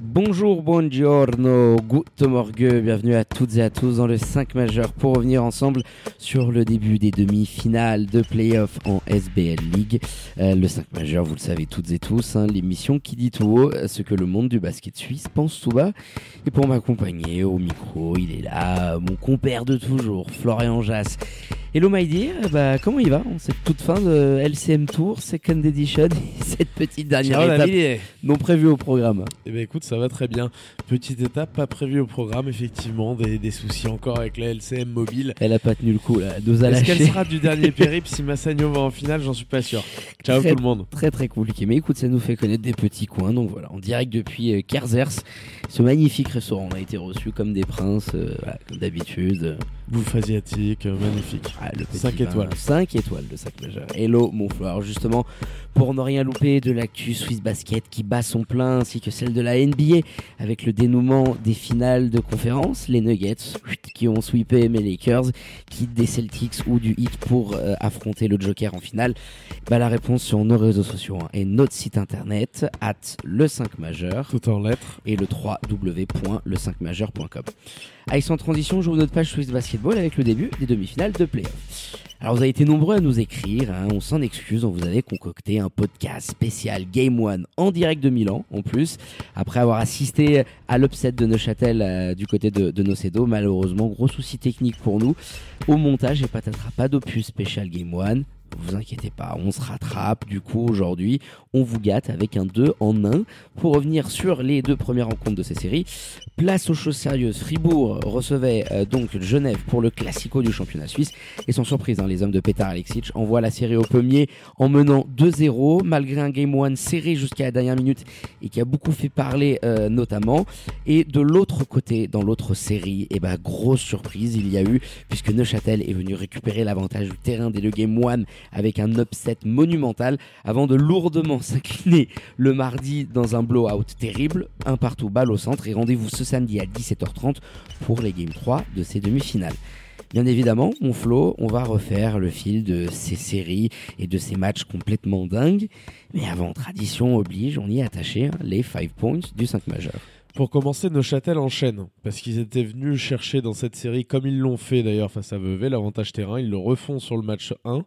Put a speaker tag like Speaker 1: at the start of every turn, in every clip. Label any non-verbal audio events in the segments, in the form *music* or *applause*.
Speaker 1: Bonjour, buongiorno, good morgue, bienvenue à toutes et à tous dans le 5 majeur pour revenir ensemble sur le début des demi-finales de playoff en SBL League. Euh, le 5 majeur, vous le savez toutes et tous, hein, l'émission qui dit tout haut ce que le monde du basket suisse pense tout bas. Et pour m'accompagner au micro, il est là, mon compère de toujours, Florian Jass. Hello my dear, bah, comment il va cette toute fin de LCM Tour, Second Edition, *laughs* cette petite dernière
Speaker 2: Ciao,
Speaker 1: étape non prévue au programme?
Speaker 2: Eh ben écoute, ça va très bien. Petite étape pas prévue au programme, effectivement, des, des soucis encore avec la LCM mobile.
Speaker 1: Elle a pas tenu le coup, là, à
Speaker 2: Est-ce qu'elle sera du dernier *laughs* périple si Massagno va en finale? J'en suis pas sûr. Ciao
Speaker 1: Très-
Speaker 2: tout le monde.
Speaker 1: Très très compliqué. Mais écoute, ça nous fait connaître des petits coins. Donc voilà, en direct depuis euh, Kerzers, ce magnifique restaurant. On a été reçus comme des princes, euh, voilà, comme d'habitude.
Speaker 2: Bouffe asiatique, euh, magnifique.
Speaker 1: Ah, le petit
Speaker 2: Cinq
Speaker 1: vin,
Speaker 2: étoiles.
Speaker 1: 5 étoiles de sac majeur. Hello mon Flo. Alors justement, pour ne rien louper de l'actu Swiss Basket qui bat son plein, ainsi que celle de la NBA, avec le dénouement des finales de conférence, les Nuggets qui ont sweepé mes Lakers, quittent des Celtics ou du Heat pour euh, affronter le Joker en finale. Bah, la réponse sur nos réseaux sociaux hein, et notre site internet, at le 5 majeur
Speaker 2: Tout en lettres.
Speaker 1: et le www.le5majeur.com. Allez, sans transition, j'ouvre notre page Swiss Avec le début des demi-finales de playoff. Alors, vous avez été nombreux à nous écrire, hein, on s'en excuse, on vous avait concocté un podcast spécial Game One en direct de Milan, en plus, après avoir assisté à l'upset de Neuchâtel euh, du côté de, de Nocedo. Malheureusement, gros souci technique pour nous. Au montage, et patatras, pas d'opus spécial Game One. Vous inquiétez pas, on se rattrape. Du coup, aujourd'hui, on vous gâte avec un 2 en 1 pour revenir sur les deux premières rencontres de ces séries. Place aux choses sérieuses. Fribourg recevait euh, donc Genève pour le classico du championnat suisse. Et sans surprise, hein, les hommes de Petar Alexic envoient la série au pommier en menant 2-0, malgré un game one serré jusqu'à la dernière minute et qui a beaucoup fait parler euh, notamment. Et de l'autre côté, dans l'autre série, et ben grosse surprise, il y a eu, puisque Neuchâtel est venu récupérer l'avantage du terrain dès le game one avec un upset monumental avant de lourdement s'incliner le mardi dans un blowout terrible, un partout balle au centre et rendez-vous ce samedi à 17h30 pour les Game 3 de ces demi-finales. Bien évidemment, mon Flo, on va refaire le fil de ces séries et de ces matchs complètement dingues. Mais avant, tradition oblige, on y est attaché hein, les 5 points du 5 majeur.
Speaker 2: Pour commencer, Neuchâtel enchaîne. Parce qu'ils étaient venus chercher dans cette série, comme ils l'ont fait d'ailleurs face à Vevey, l'avantage terrain. Ils le refont sur le match 1.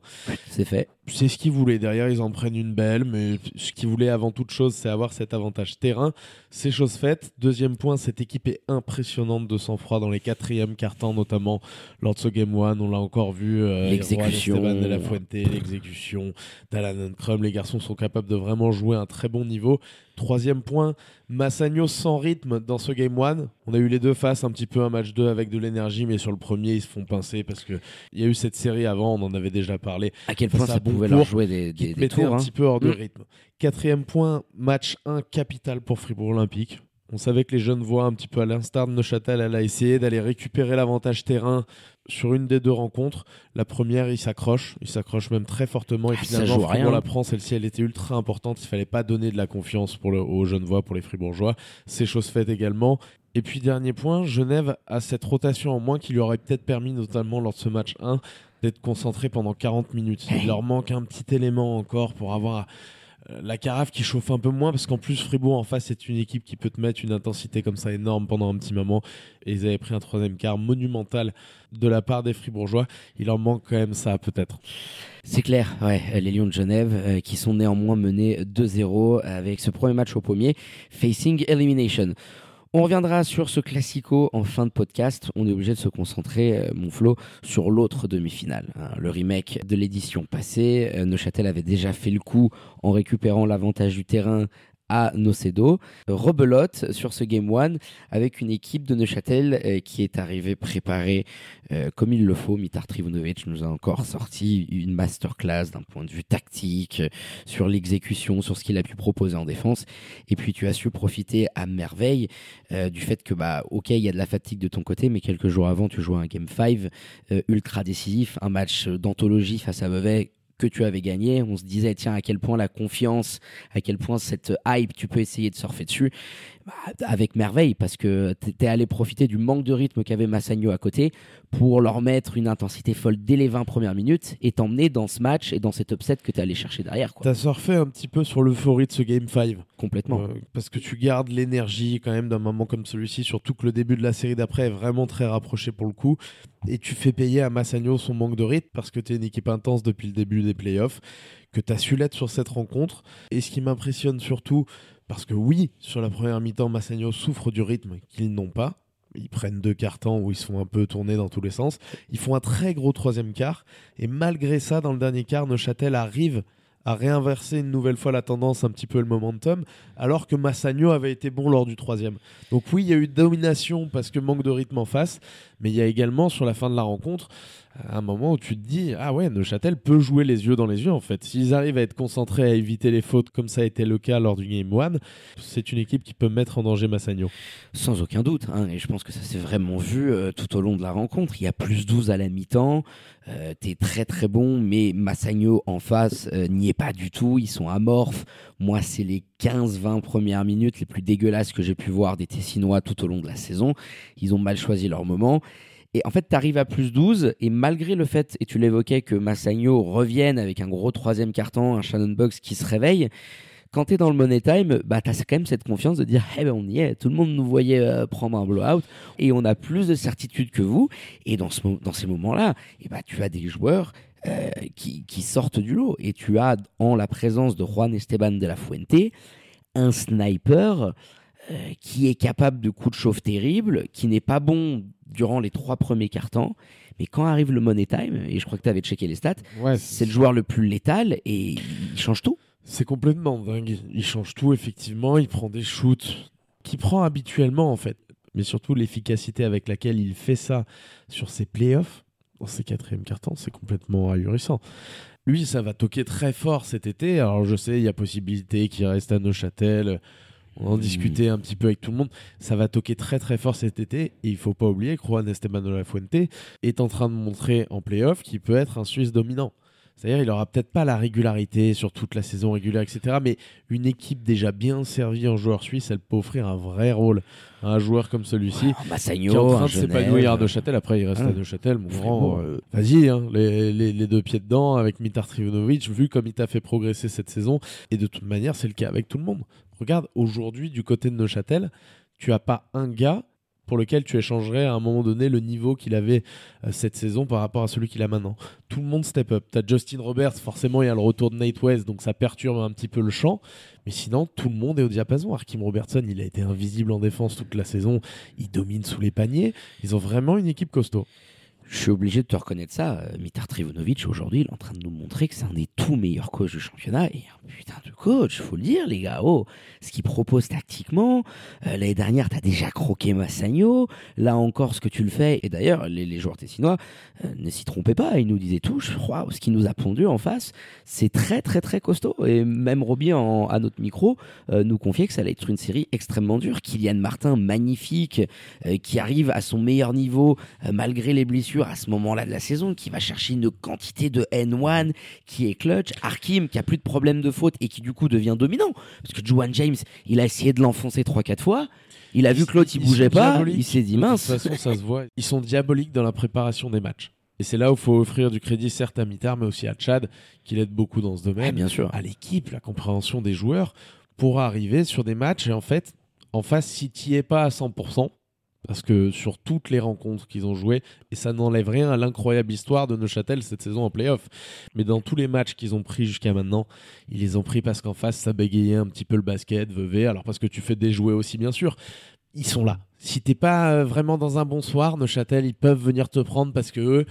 Speaker 1: C'est fait.
Speaker 2: C'est ce qu'ils voulaient. Derrière, ils en prennent une belle, mais ce qu'ils voulaient avant toute chose, c'est avoir cet avantage terrain. C'est chose faite. Deuxième point, cette équipe est impressionnante de sang-froid dans les quatrièmes cartons, notamment lors de ce Game One. On l'a encore vu. euh,
Speaker 1: L'exécution.
Speaker 2: Esteban de la Fuente, l'exécution d'Alan Crum. Les garçons sont capables de vraiment jouer à un très bon niveau. Troisième point, Massagno sans rythme dans ce Game One. On a eu les deux faces, un petit peu un match 2 avec de l'énergie, mais sur le premier, ils se font pincer parce qu'il y a eu cette série avant, on en avait déjà parlé
Speaker 1: À quel point
Speaker 2: ça
Speaker 1: pouvait leur jouer des, des, des tours.
Speaker 2: un
Speaker 1: hein.
Speaker 2: petit peu hors de
Speaker 1: Mm.
Speaker 2: rythme. Quatrième point, match 1 capital pour Fribourg Olympique. On savait que les jeunes voient un petit peu à l'instar de Neuchâtel, elle a essayé d'aller récupérer l'avantage terrain sur une des deux rencontres. La première, il s'accroche, il s'accroche même très fortement et
Speaker 1: Ah,
Speaker 2: finalement Fribourg
Speaker 1: rien.
Speaker 2: la prend. Celle-ci, elle était ultra importante. Il fallait pas donner de la confiance pour le, aux jeunes voix, pour les Fribourgeois. C'est chose faite également. Et puis dernier point, Genève a cette rotation en moins qui lui aurait peut-être permis, notamment lors de ce match 1, d'être concentré pendant 40 minutes. Il leur manque un petit élément encore pour avoir euh, la carafe qui chauffe un peu moins parce qu'en plus Fribourg en face c'est une équipe qui peut te mettre une intensité comme ça énorme pendant un petit moment et ils avaient pris un troisième quart monumental de la part des Fribourgeois il leur manque quand même ça peut-être
Speaker 1: C'est clair, ouais, les Lions de Genève euh, qui sont néanmoins menés 2-0 avec ce premier match au pommier, facing elimination. On reviendra sur ce classico en fin de podcast. On est obligé de se concentrer, euh, mon Flo, sur l'autre demi-finale. hein. le remake de l'édition passée. Euh, Neuchâtel avait déjà fait le coup en récupérant l'avantage du terrain à Nocedo, rebelote sur ce Game 1 avec une équipe de Neuchâtel euh, qui est arrivée préparée euh, comme il le faut. Mitar Trivunovic nous a encore sorti une masterclass d'un point de vue tactique, euh, sur l'exécution, sur ce qu'il a pu proposer en défense. Et puis tu as su profiter à merveille du fait que, bah, ok, il y a de la fatigue de ton côté, mais quelques jours avant, tu jouais un Game 5 ultra décisif, un match d'anthologie face à Vevey que tu avais gagné. On se disait, tiens, à quel point la confiance, à quel point cette hype, tu peux essayer de surfer dessus. Bah, avec merveille, parce que tu es allé profiter du manque de rythme qu'avait Massagno à côté pour leur mettre une intensité folle dès les 20 premières minutes et t'emmener dans ce match et dans cet upset que tu es allé chercher derrière.
Speaker 2: Tu as surfé un petit peu sur l'euphorie de ce Game 5.
Speaker 1: Complètement. Euh,
Speaker 2: parce que tu gardes l'énergie quand même d'un moment comme celui-ci, surtout que le début de la série d'après est vraiment très rapproché pour le coup. Et tu fais payer à Massagno son manque de rythme parce que tu es une équipe intense depuis le début des playoffs, que tu as su l'être sur cette rencontre. Et ce qui m'impressionne surtout, parce que oui, sur la première mi-temps, Massagno souffre du rythme qu'ils n'ont pas. Ils prennent deux temps où ils sont un peu tournés dans tous les sens. Ils font un très gros troisième quart. Et malgré ça, dans le dernier quart, Neuchâtel arrive à réinverser une nouvelle fois la tendance, un petit peu le momentum, alors que Massagno avait été bon lors du troisième. Donc oui, il y a eu domination parce que manque de rythme en face, mais il y a également sur la fin de la rencontre un moment où tu te dis ah ouais Neuchâtel peut jouer les yeux dans les yeux en fait. S'ils arrivent à être concentrés à éviter les fautes comme ça a été le cas lors du game 1 c'est une équipe qui peut mettre en danger Massagno.
Speaker 1: Sans aucun doute hein, et je pense que ça s'est vraiment vu euh, tout au long de la rencontre. Il y a plus 12 à la mi-temps euh, t'es très très bon mais Massagno en face euh, n'y est pas du tout ils sont amorphes. Moi c'est les 15-20 premières minutes les plus dégueulasses que j'ai pu voir des Tessinois tout au long de la saison. Ils ont mal choisi leur moment. Et en fait, tu arrives à plus 12, et malgré le fait, et tu l'évoquais, que Massagno revienne avec un gros troisième carton, un Shannon Box qui se réveille, quand tu es dans le money time, bah, tu as quand même cette confiance de dire eh ben, on y est, tout le monde nous voyait euh, prendre un blowout, et on a plus de certitude que vous. Et dans, ce, dans ces moments-là, et bah, tu as des joueurs euh, qui, qui, sortent du lot, et tu as, en la présence de Juan Esteban de la Fuente, un sniper euh, qui est capable de coups de chauffe terribles, qui n'est pas bon durant les trois premiers cartons. Mais quand arrive le money time, et je crois que tu avais checké les stats, c'est le joueur le plus létal et il change tout.
Speaker 2: C'est complètement dingue. Il change tout, effectivement. Il prend des shoots qu'il prend habituellement, en fait. Mais surtout, l'efficacité avec laquelle il fait ça sur ses playoffs, dans ses quatrièmes cartons, c'est complètement ahurissant. Lui, ça va toquer très fort cet été. Alors, je sais, il y a possibilité qu'il reste à Neuchâtel on en discutait un petit peu avec tout le monde. Ça va toquer très très fort cet été. Et il faut pas oublier que Juan Esteban de la Fuente est en train de montrer en playoff qu'il peut être un Suisse dominant. C'est-à-dire, il aura peut-être pas la régularité sur toute la saison régulière, etc. Mais une équipe déjà bien servie en joueur suisse, elle peut offrir un vrai rôle à un joueur comme celui-ci.
Speaker 1: Oh, qui
Speaker 2: est en train de s'épanouir à Neuchâtel. Après, il reste à Neuchâtel. Mon grand, euh, vas-y, hein, les, deux pieds dedans avec Mitar Trivunovic, vu comme il t'a fait progresser cette saison. Et de toute manière, c'est le cas avec tout le monde. Regarde, aujourd'hui, du côté de Neuchâtel, tu as pas un gars pour lequel tu échangerais à un moment donné le niveau qu'il avait euh, cette saison par rapport à celui qu'il a maintenant. Tout le monde step up. Tu as Justin Roberts, forcément il y a le retour de Nate West, donc ça perturbe un petit peu le champ. Mais sinon, tout le monde est au diapason. Arkim Robertson, il a été invisible en défense toute la saison. Il domine sous les paniers. Ils ont vraiment une équipe costaud
Speaker 1: je suis obligé de te reconnaître ça. Euh, Mitar Trivunovic, aujourd'hui, il est en train de nous montrer que c'est un des tout meilleurs coachs du championnat. Et un putain de coach, faut le dire, les gars. Oh, ce qu'il propose tactiquement. Euh, l'année dernière, t'as déjà croqué Massagno. Là encore, ce que tu le fais. Et d'ailleurs, les, joueurs tessinois euh, ne s'y trompaient pas. Ils nous disaient tous, crois, ce qui nous a pondu en face, c'est très, très, très costaud. Et même Roby, à notre micro, nous confiait que ça allait être une série extrêmement dure. Kylian Martin, magnifique, qui arrive à son meilleur niveau, malgré les blessures à ce moment-là de la saison, qui va chercher une quantité de N1 qui est clutch. Arkim qui a plus de problèmes de faute et qui du coup devient dominant. Parce que Juan James, il a essayé de l'enfoncer 3-4 fois. Il a vu que l'autre il bougeait pas, il s'est dit mince.
Speaker 2: De toute façon, ça se voit. Ils sont diaboliques dans la préparation des matchs. Et c'est là où il faut offrir du crédit, certes à Mitar, mais aussi à Chad, qui l'aide beaucoup dans ce domaine.
Speaker 1: bien sûr.
Speaker 2: À l'équipe, la compréhension des joueurs, pour arriver sur des matchs. Et en fait, en face, si tu n'y es pas à 100%, parce que sur toutes les rencontres qu'ils ont jouées, et ça n'enlève rien à l'incroyable histoire de Neuchâtel cette saison en playoff, mais dans tous les matchs qu'ils ont pris jusqu'à maintenant, ils les ont pris parce qu'en face ça bégayait un petit peu le basket, Vevey, alors parce que tu fais des jouets aussi bien sûr, ils sont là. Si t'es pas vraiment dans un bon soir, Neuchâtel, ils peuvent venir te prendre parce que eux,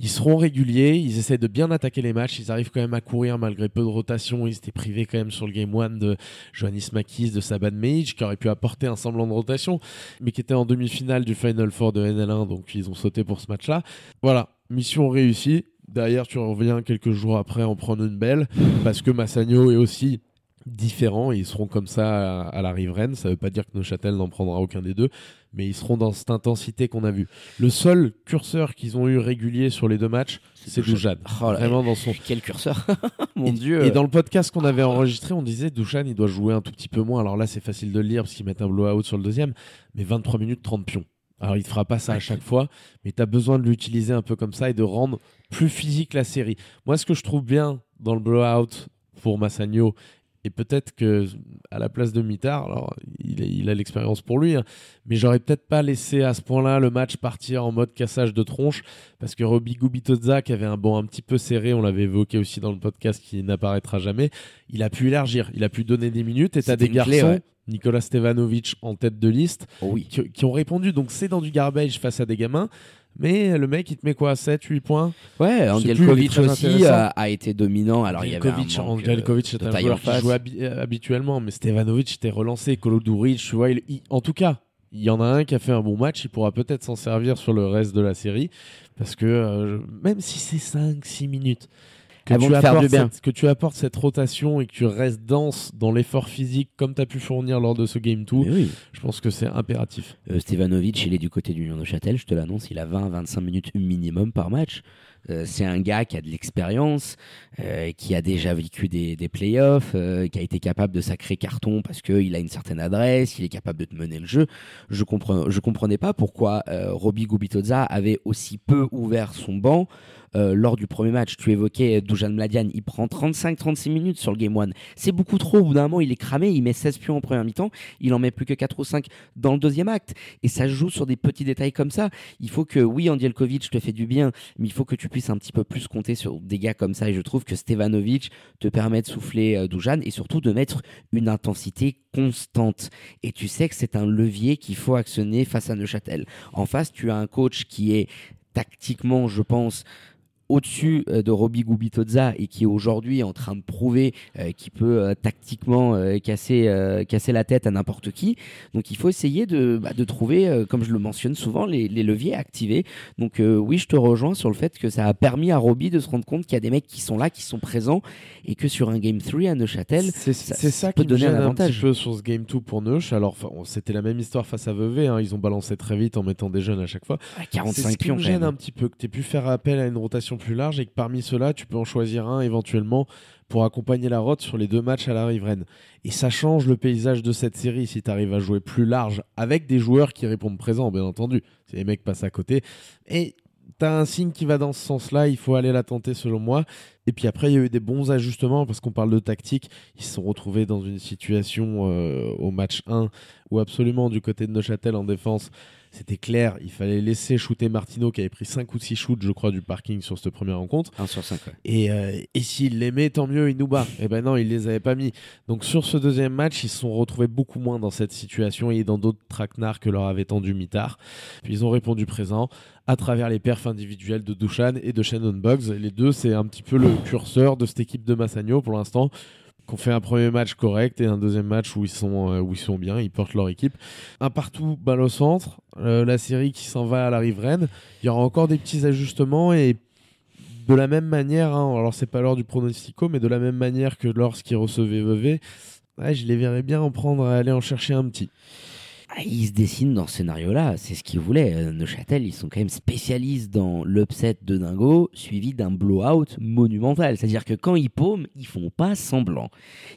Speaker 2: Ils seront réguliers, ils essaient de bien attaquer les matchs, ils arrivent quand même à courir malgré peu de rotation. Ils étaient privés quand même sur le game 1 de Johannes Makis, de Saban Meij, qui aurait pu apporter un semblant de rotation, mais qui était en demi-finale du Final Four de NL1, donc ils ont sauté pour ce match-là. Voilà, mission réussie. Derrière, tu reviens quelques jours après en prendre une belle, parce que Massagno est aussi différent ils seront comme ça à, la riveraine. Ça veut pas dire que Neuchâtel n'en prendra aucun des deux, mais ils seront dans cette intensité qu'on a vu. Le seul curseur qu'ils ont eu régulier sur les deux matchs, c'est Dujan.
Speaker 1: Oh
Speaker 2: Vraiment dans son.
Speaker 1: Quel curseur *laughs* Mon
Speaker 2: et,
Speaker 1: Dieu
Speaker 2: Et dans le podcast qu'on avait enregistré, on disait Dujan, il doit jouer un tout petit peu moins. Alors là, c'est facile de le lire parce qu'ils mettent un blowout sur le deuxième, mais 23 minutes 30 pions. Alors, il ne fera pas ça à chaque fois, mais tu as besoin de l'utiliser un peu comme ça et de rendre plus physique la série. Moi, ce que je trouve bien dans le blowout pour Massagno et peut-être que à la place de Mitard, alors il, a l'expérience pour lui, hein, mais j'aurais peut-être pas laissé à ce point-là le match partir en mode cassage de tronche, parce que Roby Gubitoza, qui avait un banc un petit peu serré, on l'avait évoqué aussi dans le podcast qui n'apparaîtra jamais, il a pu élargir, il a pu donner des minutes, et tu as des garçons, Nicolas Stevanovic en tête de liste,
Speaker 1: oh
Speaker 2: qui, qui, ont répondu, donc c'est dans du garbage face à des gamins, mais le mec, il te met quoi 7, 8 points?
Speaker 1: Ouais, Angelkovic aussi a, a, été dominant. Alors, il y avait un
Speaker 2: Angelkovic
Speaker 1: euh,
Speaker 2: un joueur qui joue euh, habituellement, mais Stevanovic était relancé. Koloduric, tu vois, en tout cas, il y en a un qui a fait un bon match. Il pourra peut-être s'en servir sur le reste de la série. Parce que euh, même si c'est 5-6 minutes, que, tu apportes cette, que tu apportes cette rotation et que tu restes dense dans l'effort physique comme tu as pu fournir lors de ce Game 2, je pense que c'est impératif.
Speaker 1: Euh, Stevanovic, il est du côté du Lyon de Châtel, je te l'annonce, il a 20-25 minutes minimum par match. Euh, c'est un gars qui a de l'expérience, euh, qui a déjà vécu des, des playoffs, euh, qui a été capable de sacrer carton parce qu'il a une certaine adresse, il est capable de te mener le jeu. Je comprends, je comprenais pas pourquoi Roby Gubitoza avait aussi peu ouvert son banc. lors du premier match, tu évoquais Dujan Mladian, il prend 35-36 minutes sur le Game 1. C'est beaucoup trop, au bout d'un moment, il est cramé, il met 16 pions en première mi-temps, il en met plus que 4 ou 5 dans le deuxième acte. Et ça joue sur des petits détails comme ça. Il faut que, oui, Andielkovic te fait du bien, mais il faut que tu puisse un petit peu plus compter sur des gars comme ça. Et je trouve que Stevanovic te permet de souffler euh, Dujan et surtout de mettre une intensité constante. Et tu sais que c'est un levier qu'il faut actionner face à Neuchâtel. En face, tu as un coach qui est tactiquement, je pense, au-dessus euh, de Roby Gubitoza et qui est aujourd'hui en train de prouver euh, qu'il peut euh, tactiquement casser, casser la tête à n'importe qui. Donc il faut essayer de, bah, de trouver, comme je le mentionne souvent, les, les leviers activés. Donc oui, je te rejoins sur le fait que ça a permis à Roby de se rendre compte qu'il y a des mecs qui sont là, qui sont présents et que sur un Game 3 à Neuchâtel,
Speaker 2: c'est ça, ça, peut qui donner un avantage. un petit peu sur ce Game 2 pour Neuch. Alors c'était la même histoire face à Vevey, hein. ils ont balancé très vite en mettant des jeunes à chaque fois.
Speaker 1: 45
Speaker 2: ce qui
Speaker 1: me
Speaker 2: gêne un petit peu que tu aies pu faire appel à une rotation plus large et que parmi ceux-là, tu peux en choisir un éventuellement pour accompagner la rote sur les deux matchs à la riveraine. Et ça change le paysage de cette série si tu arrives à jouer plus large avec des joueurs qui répondent présents, bien entendu. Si les mecs passent à côté. Et tu as un signe qui va dans ce sens-là, il faut aller la tenter selon moi. Et puis après, il y a eu des bons ajustements parce qu'on parle de tactique. Ils se sont retrouvés dans une situation euh, au match 1 où absolument du côté de Neuchâtel en défense, c'était clair, il fallait laisser shooter Martino qui avait pris 5 ou 6 shoots, je crois, du parking sur cette première rencontre.
Speaker 1: 1 sur 5,
Speaker 2: Et, euh, et s'il les met, tant mieux, il nous bat. Et eh ben non, il les avait pas mis. Donc sur ce deuxième match, ils se sont retrouvés beaucoup moins dans cette situation et dans d'autres traquenards que leur avait tendu Mitard. Puis ils ont répondu présent à travers les perfs individuels de Dushan et de Shannon Buggs. Les deux, c'est un petit peu le curseur de cette équipe de Massagno pour l'instant qu'on fait un premier match correct et un deuxième match où ils sont, euh, bien, ils portent leur équipe. Un partout, balle au centre, euh, la série qui s'en va à la riveraine. Il y aura encore des petits ajustements et de la même manière, hein, alors c'est pas l'heure du pronostico, mais de la même manière que lorsqu'ils recevaient Vevey, je les verrais bien en prendre et aller en chercher un petit.
Speaker 1: Ah, il se dessine dans ce scénario-là, c'est ce qu'il voulait. Euh, Neuchâtel, ils sont quand même spécialistes dans l'upset de Dingo, suivi d'un blowout monumental. C'est-à-dire que quand ils paument, ils font pas semblant.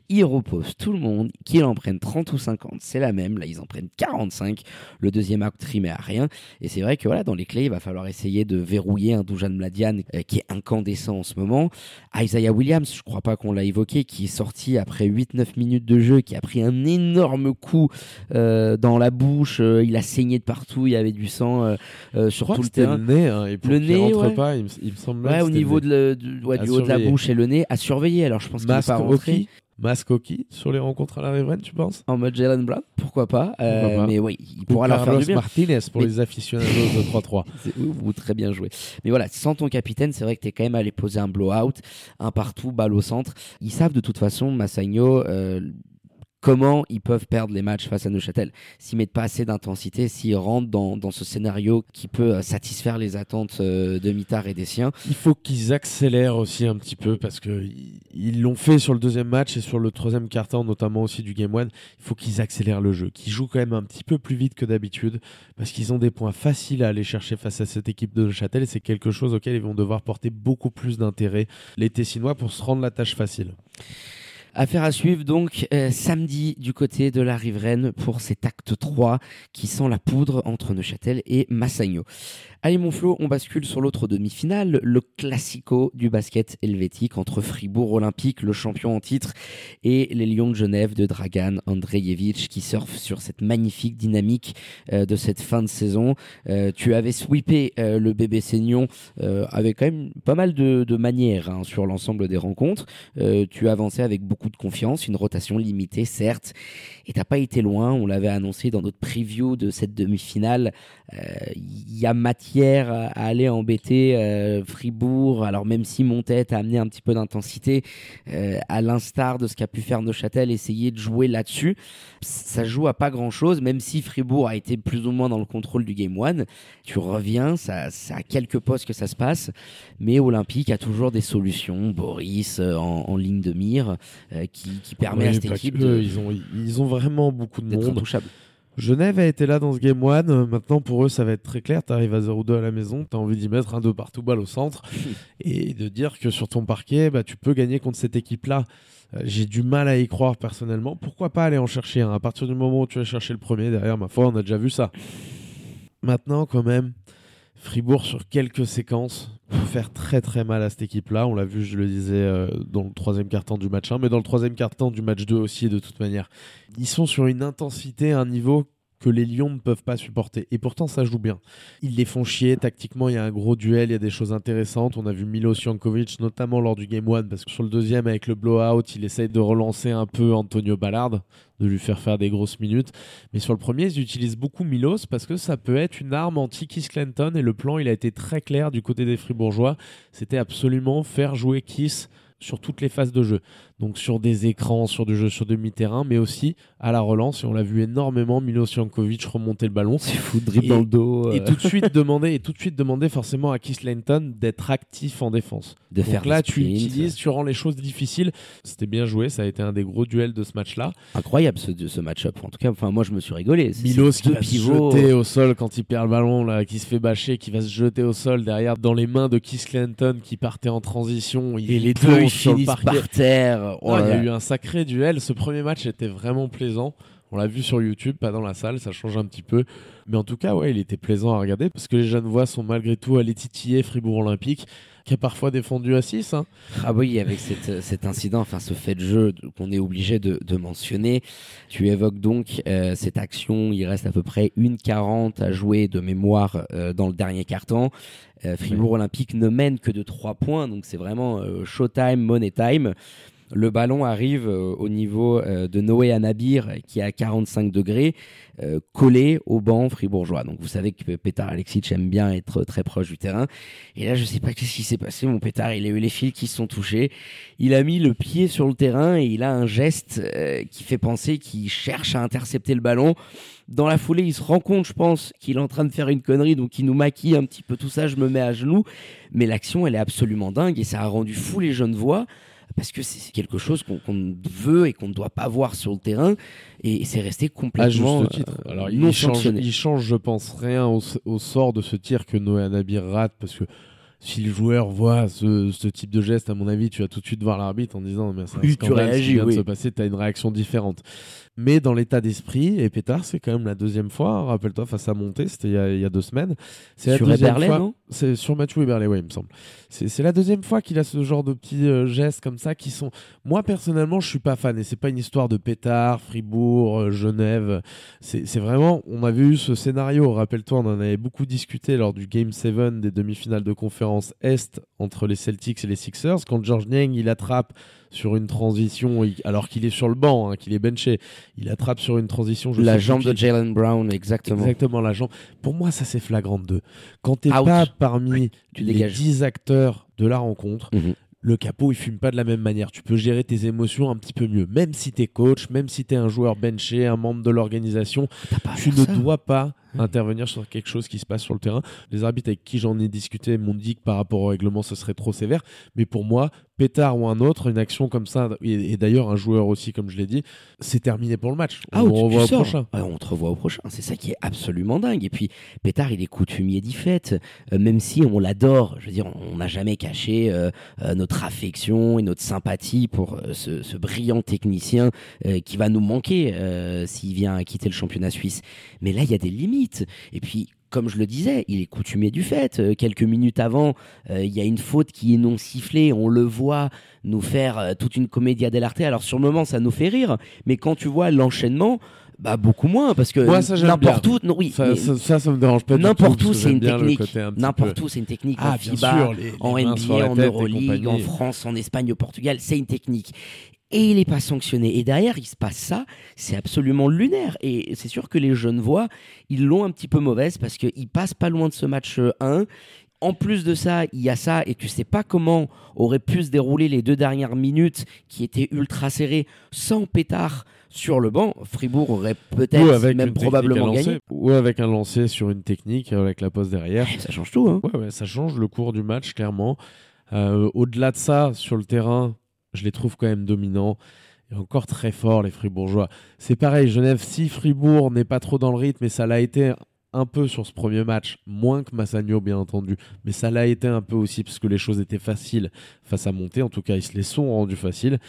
Speaker 1: Ils reposent tout le monde, qu'ils en prennent 30 ou 50, c'est la même. Là, ils en prennent 45. Le deuxième acte trimé à rien. Et c'est vrai que voilà, dans les clés, il va falloir essayer de verrouiller un Dujan Mladian euh, qui est incandescent en ce moment. Isaiah Williams, je crois pas qu'on l'a évoqué, qui est sorti après 8-9 minutes de jeu, qui a pris un énorme coup euh, dans la bouche, euh, il a saigné de partout, il y avait du sang euh, euh, sur tout le terrain.
Speaker 2: Le nez, hein, et le nez, rentre pas, il me, semble.
Speaker 1: au niveau de du haut de la bouche et le nez, à surveiller. Alors je pense qu'il n'est pas rentré.
Speaker 2: Mascoki sur les rencontres à la Riveraine, tu penses?
Speaker 1: En mode Jalen Brown Pourquoi pas, euh,
Speaker 2: Pourquoi pas.
Speaker 1: Mais oui, il
Speaker 2: Ou
Speaker 1: pourra leur faire du bien.
Speaker 2: Martinez pour
Speaker 1: Mais-
Speaker 2: les aficionados de 3-3. *laughs*
Speaker 1: C'est- Ou, ou très bien joué. Mais voilà, sans ton capitaine, c'est vrai que tu es quand même allé poser un blowout, un partout, balle au centre. Ils savent de toute façon, Massagno, euh, comment ils peuvent perdre les matchs face à Neuchâtel. S'ils mettent pas assez d'intensité, s'ils rentrent dans, ce scénario qui peut euh, satisfaire les attentes euh, de Mitard et des siens.
Speaker 2: Il faut qu'ils accélèrent aussi un petit peu parce que ils l'ont fait sur le deuxième match et sur le troisième quart-temps, notamment aussi du Game One. Il faut qu'ils accélèrent le jeu, qu'ils jouent quand même un petit peu plus vite que d'habitude parce qu'ils ont des points faciles à aller chercher face à cette équipe de Neuchâtel et c'est quelque chose auquel ils vont devoir porter beaucoup plus d'intérêt, les Tessinois, pour se rendre la tâche facile.
Speaker 1: Affaire à suivre donc euh, samedi du côté de la riveraine pour cet acte 3 qui sent la poudre entre Neuchâtel et Massagno. Allez mon Flo, on bascule sur l'autre demi-finale, le classico du basket helvétique entre Fribourg Olympique, le champion en titre, et les Lions de Genève de Dragan Andrejevic qui surfent sur cette magnifique dynamique euh, de cette fin de saison. Euh, tu avais sweepé le bébé Seignon avec quand même pas mal de, manières hein, sur l'ensemble des rencontres. Tu avançais avec beaucoup de confiance, une rotation limitée certes, et t'as pas été loin. On l'avait annoncé dans notre preview de cette demi-finale. Euh, Il y a matière à à aller embêter euh, Fribourg. Alors même si Montet a amené un petit peu d'intensité, euh, à l'instar de ce qu'a pu faire Neuchâtel, essayer de jouer là-dessus, ça joue à pas grand-chose. Même si Fribourg a été plus ou moins dans le contrôle du game one, tu reviens, ça, ça a quelques postes que ça se passe, mais Olympique a toujours des solutions. Boris euh, en, en ligne de mire euh, qui, qui permet à cette équipe
Speaker 2: que,
Speaker 1: de-
Speaker 2: ils, ont, ils ont vraiment beaucoup de monde.
Speaker 1: intouchable.
Speaker 2: Genève a été là dans ce Game 1. Euh, Maintenant, pour eux, ça va être très clair. Tu arrives à 0-2 à la maison, tu as envie d'y mettre un 2 partout balle au centre *laughs* et de dire que sur ton parquet, bah, tu peux gagner contre cette équipe-là. Euh, J'ai du mal à y croire personnellement. Pourquoi pas aller en chercher un? À partir du moment où tu vas chercher le premier, derrière, ma foi, on a déjà vu ça. Maintenant, quand même, Fribourg sur quelques séquences peut faire très très mal à cette équipe-là. On l'a vu, je le disais, euh, dans le troisième quart-temps du match 1, mais dans le troisième quart-temps du match 2 aussi, de toute manière. Ils sont sur une intensité, un niveau que les Lions ne peuvent pas supporter. Et pourtant, ça joue bien. Ils les font chier. Tactiquement, il y a un gros duel, il y a des choses intéressantes. On a vu Milos Jankovic, notamment lors du Game 1, parce que sur le deuxième, avec le blowout, il essaye de relancer un peu Antonio Ballard, de lui faire faire des grosses minutes. Mais sur le premier, ils utilisent beaucoup Milos parce que ça peut être une arme anti-Kiss Clinton. Et le plan, il a été très clair du côté des Fribourgeois. C'était absolument faire jouer Kiss sur toutes les phases de jeu. Donc sur des écrans, sur du jeu sur demi-terrain, mais aussi à la relance. Et on l'a vu énormément, Milos Jankovic remonter le ballon.
Speaker 1: C'est fou, dribble dans le dos,
Speaker 2: Et
Speaker 1: euh,
Speaker 2: tout de suite demander, et tout de suite demander forcément à Keith Linton d'être actif en défense.
Speaker 1: de
Speaker 2: Donc
Speaker 1: faire
Speaker 2: là, tu utilises, tu rends les choses difficiles. C'était bien joué, ça a été un des gros duels de ce match-là.
Speaker 1: Incroyable ce, ce match-up. En tout cas, enfin, moi je me suis rigolé.
Speaker 2: Milos qui va
Speaker 1: pivots.
Speaker 2: se jeter au sol quand il perd le ballon, là, qui se fait bâcher, qui va se jeter au sol derrière dans les mains de Keith Clinton qui partait en transition. Il
Speaker 1: Et les deux ils
Speaker 2: sur le
Speaker 1: finissent
Speaker 2: parquet.
Speaker 1: par terre. Oh
Speaker 2: Non, il y a eu un sacré duel. Ce premier match était vraiment plaisant. On l'a vu sur YouTube, pas dans la salle, ça change un petit peu. Mais en tout cas, ouais, il était plaisant à regarder parce que les jeunes voix sont malgré tout allés titiller Fribourg Olympique, qui a parfois défendu à 6. hein.
Speaker 1: Ah oui, avec cette- cet incident, enfin ce fait de jeu qu'on est obligé de, de mentionner, tu évoques donc euh, cette action, il reste à peu près une 40 à jouer de mémoire euh, dans le dernier carton. Euh, Fribourg Olympique ne mène que de 3 points, donc c'est vraiment euh, showtime, money time. Le ballon arrive euh, au niveau euh, de Noé Anabir qui est à 45 degrés, euh, collé au banc fribourgeois. Donc vous savez que Petar Alexic aime bien être très proche du terrain. Et là, je sais pas qu'est-ce qui s'est passé. Mon pétard, il a eu les fils qui se sont touchés. Il a mis le pied sur le terrain et il a un geste qui fait penser qu'il cherche à intercepter le ballon. Dans la foulée, il se rend compte, je pense, qu'il est en train de faire une connerie, donc il nous maquille un petit peu tout ça. Je me mets à genoux, mais l'action, elle est absolument dingue et ça a rendu fou les jeunes voix parce que c'est quelque chose qu'on qu'on veut et qu'on ne doit pas voir sur le terrain et c'est resté
Speaker 2: À
Speaker 1: complètement
Speaker 2: juste titre.
Speaker 1: euh,
Speaker 2: Alors,
Speaker 1: non
Speaker 2: il, change,
Speaker 1: sanctionné.
Speaker 2: il change, je pense, rien au, au sort de ce tir que Noé Anabir rate parce que si le joueur voit ce, ce type de geste, à mon avis, tu vas tout de suite voir l'arbitre en disant mais c'est un
Speaker 1: Oui, tu
Speaker 2: ce qui
Speaker 1: réagis,
Speaker 2: vient de se passer, tu as une réaction différente. Mais dans l'état d'esprit, et Pétard, c'est quand même la deuxième fois, rappelle-toi, face à Monté, c'était il, y a- il y a deux semaines. C'est la
Speaker 1: Sur
Speaker 2: fois-
Speaker 1: non?
Speaker 2: C'est sur Mathieu Eberle, oui, il me semble. C'est la deuxième fois qu'il a ce genre de petits euh, gestes comme ça qui sont. Moi, personnellement, je suis pas fan. Et c'est pas une histoire de pétard, Fribourg, euh, Genève. C'est c'est vraiment. On avait eu ce scénario, rappelle-toi, on en avait beaucoup discuté lors du Game 7 des demi-finales de conférence Est entre les Celtics et les Sixers. Quand George Niang, il attrape sur une transition alors qu'il est sur le banc, hein, qu'il est benché. Il attrape sur une transition. Je
Speaker 1: La jambe de Jalen Brown, exactement.
Speaker 2: Exactement, la jambe. Pour moi, ça c'est flagrant 2. Quand t'es pas parmi
Speaker 1: tu
Speaker 2: les
Speaker 1: dégages.
Speaker 2: 10 acteurs de la rencontre,
Speaker 1: Mhm.
Speaker 2: le capot il fume pas de la même manière. Tu peux gérer tes émotions un petit peu mieux. Même si t'es coach, même si t'es un joueur benché, un membre de l'organisation, tu ne
Speaker 1: ça.
Speaker 2: dois pas intervenir sur quelque chose qui se passe sur le terrain. Les arbitres avec qui j'en ai discuté m'ont dit que par rapport au règlement, ce serait trop sévère. Mais pour moi, pétard ou un autre, une action comme ça, et, et d'ailleurs un joueur aussi, comme je l'ai dit, c'est terminé pour le match.
Speaker 1: Ah,
Speaker 2: on
Speaker 1: tu
Speaker 2: revoit au prochain.
Speaker 1: On te revoit au prochain. C'est ça qui est absolument dingue. Et puis, Pétard, il est coutumier d'y fête. Euh, même si on l'adore, je veux dire, on n'a jamais caché euh, euh, notre affection et notre sympathie pour ce, ce brillant technicien qui va nous manquer s'il vient à quitter le championnat suisse. Mais là, il y a des limites. Et puis, comme je le disais, il est coutumier du fait. Euh, quelques minutes avant, euh, il y a une faute qui est non sifflée. On le voit nous faire euh, toute une comédia dell'arte. Alors sur le moment, ça nous fait rire, mais quand tu vois l'enchaînement, bah beaucoup moins parce que
Speaker 2: Moi, ça, j'aime
Speaker 1: n'importe où, non, oui,
Speaker 2: Ça,
Speaker 1: mais
Speaker 2: ça, ça, ça me dérange pas
Speaker 1: n'importe où, c'est une technique. N'importe où, c'est une technique.
Speaker 2: Ah,
Speaker 1: en FIBA,
Speaker 2: sûr, les- les
Speaker 1: en NBA, en Euroleague, en. France, en Espagne, au Portugal, c'est une technique. Et il n'est pas sanctionné. Et derrière, il se passe ça. C'est absolument lunaire. Et c'est sûr que les jeunes voix, ils l'ont un petit peu mauvaise parce qu'ils passent pas loin de ce match euh, 1. En plus de ça, il y a ça, et tu sais pas comment auraient pu se dérouler les deux dernières minutes qui étaient ultra serrées sans pétard sur le banc. Fribourg aurait peut-être même probablement gagné.
Speaker 2: Ou avec un lancer sur une technique euh, avec la pose derrière.
Speaker 1: Ça change tout. Hein.
Speaker 2: Ouais, ouais, ça change le cours du match, clairement. Euh, Au-delà de ça, sur le terrain, je les trouve quand même dominants. Et encore très forts, les Fribourgeois. C'est pareil, Genève, si Fribourg n'est pas trop dans le rythme, et ça l'a été un peu sur ce premier match, moins que Massagno, bien entendu, mais ça l'a été un peu aussi parce que les choses étaient faciles face à monter. En tout cas, ils se les sont rendus faciles.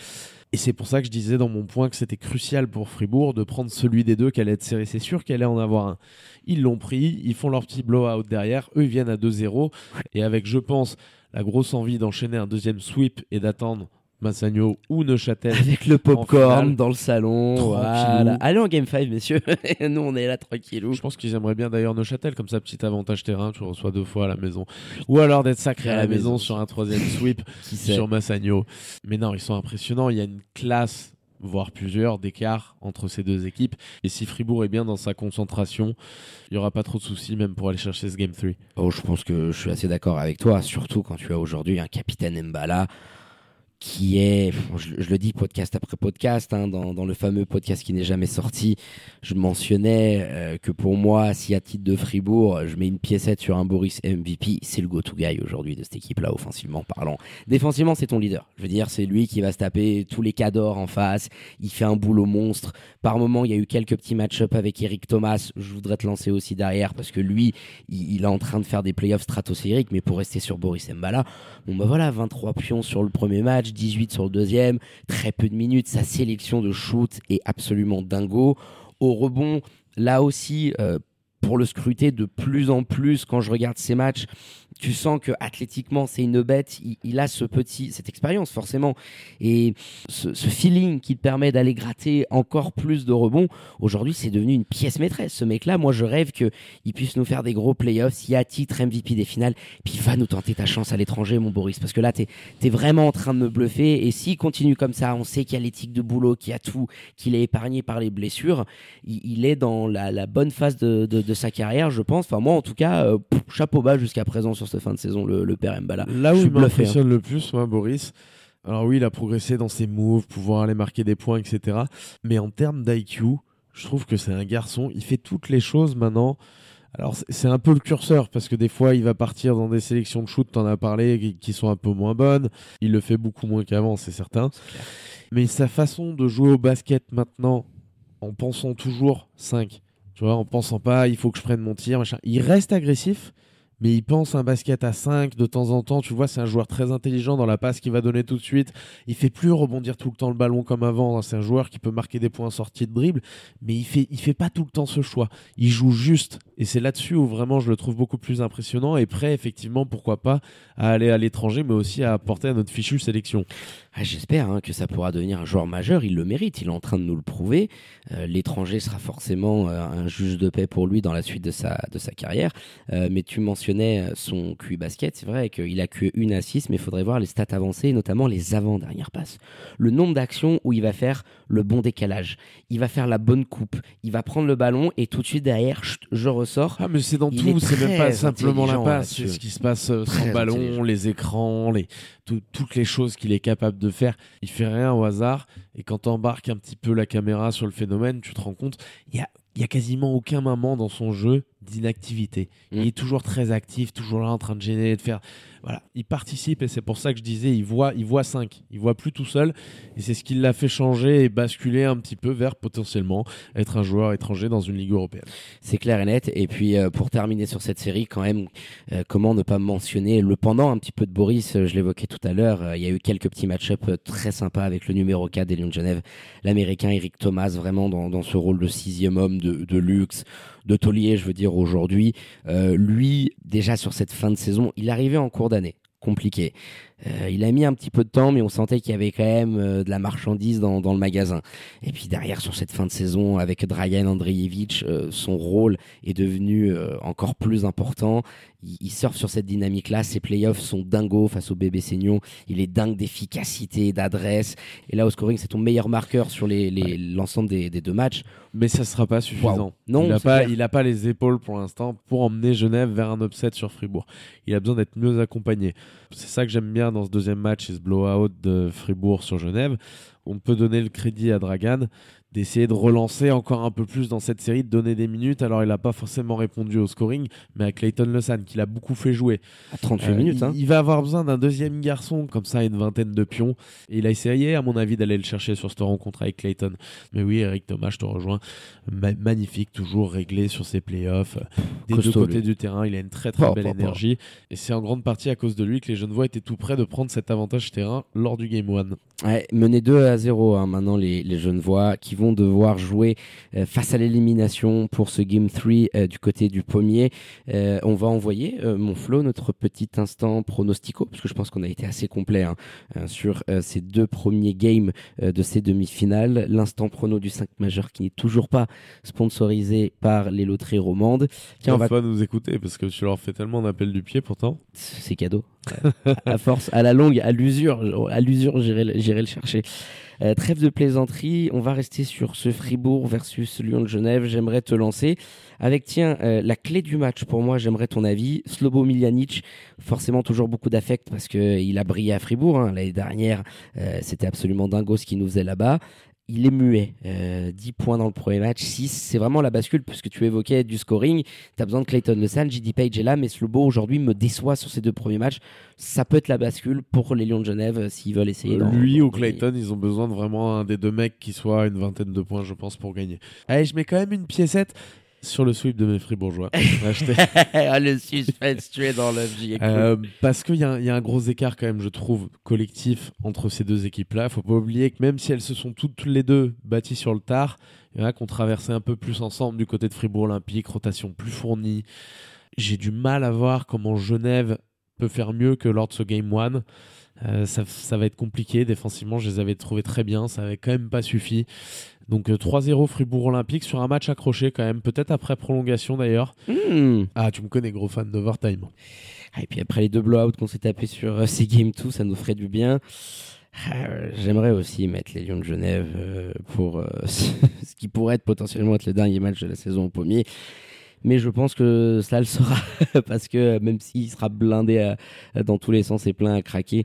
Speaker 2: Et c'est pour ça que je disais dans mon point que c'était crucial pour Fribourg de prendre celui des deux qui allait être serré. C'est sûr qu'elle allait en avoir un. Ils l'ont pris, ils font leur petit blowout derrière. Eux, ils viennent à 2-0. Et avec, je pense, la grosse envie d'enchaîner un deuxième sweep et d'attendre Massagno ou Neuchâtel. *laughs*
Speaker 1: Avec le popcorn dans le salon. Voilà. Allez en Game 5, messieurs. *laughs* Nous, on est là tranquillou.
Speaker 2: Je pense qu'ils aimeraient bien d'ailleurs Neuchâtel, comme ça, petit avantage terrain, tu reçois deux fois à la maison. Ou alors d'être sacré à la, maison, sur un troisième *laughs* sweep sur Massagno. Mais non, ils sont impressionnants. Il y a une classe, voire plusieurs, d'écart entre ces deux équipes. Et si Fribourg est bien dans sa concentration, il n'y aura pas trop de soucis, même pour aller chercher ce Game 3.
Speaker 1: Oh, je pense que je suis assez d'accord avec toi, surtout quand tu as aujourd'hui un capitaine Mbala qui est, je, le dis podcast après podcast, hein, dans, le fameux podcast qui n'est jamais sorti, je mentionnais euh, que pour moi, si à titre de Fribourg, je mets une piécette sur un Boris MVP, c'est le go-to guy aujourd'hui de cette équipe-là, offensivement parlant. Défensivement, c'est ton leader. Je veux dire, c'est lui qui va se taper tous les cadors en face. Il fait un boulot monstre. Par moment, il y a eu quelques petits match-up avec Eric Thomas. Je voudrais te lancer aussi derrière parce que lui, il, il est en train de faire des playoffs stratosphériques. Mais pour rester sur Boris Mbala, bon bah voilà, 23 pions sur le premier match, 18 sur le deuxième, très peu de minutes. Sa sélection de shoot est absolument dingo. Au rebond, là aussi, euh, pour le scruter de plus en plus quand je regarde ces matchs, tu sens que athlétiquement c'est une bête. Il, il, a ce petit, cette expérience forcément et ce, feeling qui te permet d'aller gratter encore plus de rebonds. Aujourd'hui, c'est devenu une pièce maîtresse. Ce mec-là, moi, je rêve que il puisse nous faire des gros playoffs. S'il y a titre MVP des finales, puis va nous tenter ta chance à l'étranger, mon Boris, parce que là, t'es es vraiment en train de me bluffer. Et s'il continue comme ça, on sait qu'il y a l'éthique de boulot, qu'il y a tout, qu'il est épargné par les blessures. Il, il est dans la, bonne phase de, sa carrière, je pense. Enfin, moi, en tout cas, euh, chapeau bas jusqu'à présent sur cette fin de saison, le, le père Mbala.
Speaker 2: Là où
Speaker 1: je
Speaker 2: il
Speaker 1: bluffé, hein.
Speaker 2: m'impressionne le plus, moi, Boris, alors oui, il a progressé dans ses moves, pouvoir aller marquer des points, etc. Mais en termes d'IQ, je trouve que c'est un garçon. Il fait toutes les choses maintenant. Alors c'est un peu le curseur parce que des fois il va partir dans des sélections de shoot, t'en as parlé, qui sont un peu moins bonnes. Il le fait beaucoup moins qu'avant, c'est certain. Mais sa façon de jouer au basket maintenant, en pensant toujours 5, tu vois, en pensant pas il faut que je prenne mon tir, machin. Il reste agressif, mais il pense un basket à 5 de temps en temps. Tu vois, c'est un joueur très intelligent dans la passe qu'il va donner tout de suite. Il fait plus rebondir tout le temps le ballon comme avant. C'est un joueur qui peut marquer des points en sortie de dribble, mais il fait, il fait pas tout le temps ce choix. Il joue juste Et c'est là-dessus où vraiment je le trouve beaucoup plus impressionnant et prêt, effectivement, pourquoi pas, à aller à l'étranger, mais aussi à apporter à notre fichu sélection.
Speaker 1: Ah, J'espère hein, que ça pourra devenir un joueur majeur. Il le mérite. Il est en train de nous le prouver. Euh, L'étranger sera forcément euh, un juge de paix pour lui dans la suite de sa, de sa carrière. Euh, mais tu mentionnais son QI basket. C'est vrai qu'il a que une assist, mais il faudrait voir les stats avancées, notamment les avant-dernières passes. Le nombre d'actions où il va faire le bon décalage. Il va faire la bonne coupe. Il va prendre le ballon et tout de suite derrière, je
Speaker 2: Ah, mais c'est dans
Speaker 1: Il
Speaker 2: tout.
Speaker 1: est
Speaker 2: C'est même pas simplement la passe. C'est ce qui se passe euh,
Speaker 1: Très
Speaker 2: sans ballon, les écrans, les, tout- toutes les choses qu'il est capable de faire. Il fait rien au hasard. Et quand tu embarques un petit peu la caméra sur le phénomène, tu te rends compte, il y a, y a quasiment aucun moment dans son jeu d'inactivité.
Speaker 1: Mm.
Speaker 2: Il est toujours très actif, toujours là en train de gêner, de faire. Voilà, il participe et c'est pour ça que je disais, il voit, il voit 5. Il voit plus tout seul. Et c'est ce qui l'a fait changer et basculer un petit peu vers potentiellement être un joueur étranger dans une ligue européenne.
Speaker 1: C'est clair et net. Et puis euh, pour terminer sur cette série, quand même, euh, comment ne pas mentionner le pendant un petit peu de Boris, euh, je l'évoquais tout à l'heure, il y a eu quelques petits match-up très sympas avec le numéro 4 des Lions de Genève, l'américain Eric Thomas, vraiment dans, dans ce rôle de sixième homme de, de luxe, de taulier, je veux dire, aujourd'hui. Euh, lui, déjà sur cette fin de saison, il arrivait en cours d'année. Compliqué. Euh, il a mis un petit peu de temps, mais on sentait qu'il y avait quand même euh, de la marchandise dans, le magasin. Et puis derrière, sur cette fin de saison, avec Dragan Andreevich, son rôle est devenu encore plus important. Il, surfe sur cette dynamique-là. Ses playoffs sont dingos face au bébé Seignon. Il est dingue d'efficacité, d'adresse. Et là, au scoring, c'est ton meilleur marqueur sur les- les- l'ensemble des, des deux matchs.
Speaker 2: Mais ça sera pas suffisant.
Speaker 1: Non,
Speaker 2: il n'a pas, les épaules pour l'instant pour emmener Genève vers un upset sur Fribourg. Il a besoin d'être mieux accompagné. C'est ça que j'aime bien dans ce deuxième match, c'est ce blowout de Fribourg sur Genève. On peut donner le crédit à Dragan d'essayer de relancer encore un peu plus dans cette série, de donner des minutes. Alors, il n'a pas forcément répondu au scoring, mais à Clayton Lesan, qui l'a beaucoup fait jouer.
Speaker 1: À 38
Speaker 2: Euh,
Speaker 1: minutes.
Speaker 2: il,
Speaker 1: hein.
Speaker 2: il va avoir besoin d'un deuxième garçon, comme ça, une vingtaine de pions. Et il a essayé, à mon avis, d'aller le chercher sur cette rencontre avec Clayton. Mais oui, Eric Thomas, je te rejoins. Ma- magnifique, toujours réglé sur ses playoffs. Des deux
Speaker 1: Costaud,
Speaker 2: côtés
Speaker 1: lui.
Speaker 2: du terrain, il a une très très
Speaker 1: Oh,
Speaker 2: belle
Speaker 1: oh, oh.
Speaker 2: énergie. Et c'est en grande partie à cause de lui que les Genevois étaient tout près de prendre cet avantage terrain lors du Game 1.
Speaker 1: Ouais, mené 2 à 0 hein, maintenant les, les Genevois qui vont devoir jouer euh, face à l'élimination pour ce Game 3 euh, du côté du pommier. Euh, on va envoyer, mon Flo, notre petit instant pronostico, parce que je pense qu'on a été assez complet hein, sur ces deux premiers games de ces demi-finales. L'instant prono du 5 majeur qui n'est toujours pas sponsorisé par les loteries romandes. Tiens, on va...
Speaker 2: pas nous écouter parce que tu leur fais tellement d'appels du pied pourtant.
Speaker 1: C'est cadeau. À force, à la longue, à l'usure, à l'usure, j'irai le chercher. Euh, trêve de plaisanterie, on va rester sur ce Fribourg versus Lyon de Genève. J'aimerais te lancer avec, tiens, euh, la clé du match pour moi, j'aimerais ton avis. Slobo Miljanic, forcément toujours beaucoup d'affect parce qu'il a brillé à Fribourg. hein. L'année dernière, euh, c'était absolument dingo ce qu'il nous faisait là-bas. Il est muet. Euh, 10 points dans le premier match, 6. C'est vraiment la bascule, puisque tu évoquais du scoring. Tu as besoin de Clayton Le JD Page est là, mais Slobo aujourd'hui me déçoit sur ces deux premiers matchs. Ça peut être la bascule pour les Lions de Genève euh, s'ils veulent essayer. d'en-
Speaker 2: Lui ou. Clayton, ils ont besoin de vraiment un des deux mecs qui soit à une vingtaine de points, je pense, pour gagner. Allez, je mets quand même une piécette sur le sweep de mes fribourgeois. *laughs*
Speaker 1: Ah, le suspense, tu es dans ai cru.
Speaker 2: Euh, parce qu'il y, a un- il y a un gros écart quand même, je trouve, collectif entre ces deux équipes-là. Faut pas oublier que même si elles se sont toutes les deux bâties sur le tard, il y en a qui ont traversé un peu plus ensemble du côté de Fribourg Olympique, rotation plus fournie. J'ai du mal à voir comment Genève peut faire mieux que lors de ce Game 1. Euh, ça, ça va être compliqué. Défensivement, je les avais trouvés très bien. Ça avait quand même pas suffi. Donc euh, 3-0 Fribourg Olympique sur un match accroché quand même. Peut-être après prolongation d'ailleurs.
Speaker 1: Hmm.
Speaker 2: Ah, tu me connais, gros fan d'Overtime.
Speaker 1: Ah, Et puis après les deux blowouts qu'on s'est tapés sur euh, ces Game 2, ça nous ferait du bien. Euh, J'aimerais aussi mettre les Lions de Genève euh, pour euh, *laughs* ce qui pourrait être potentiellement être le dernier match de la saison au pommier. Mais je pense que cela le sera *laughs* parce que même s'il sera blindé à- dans tous les sens et plein à craquer,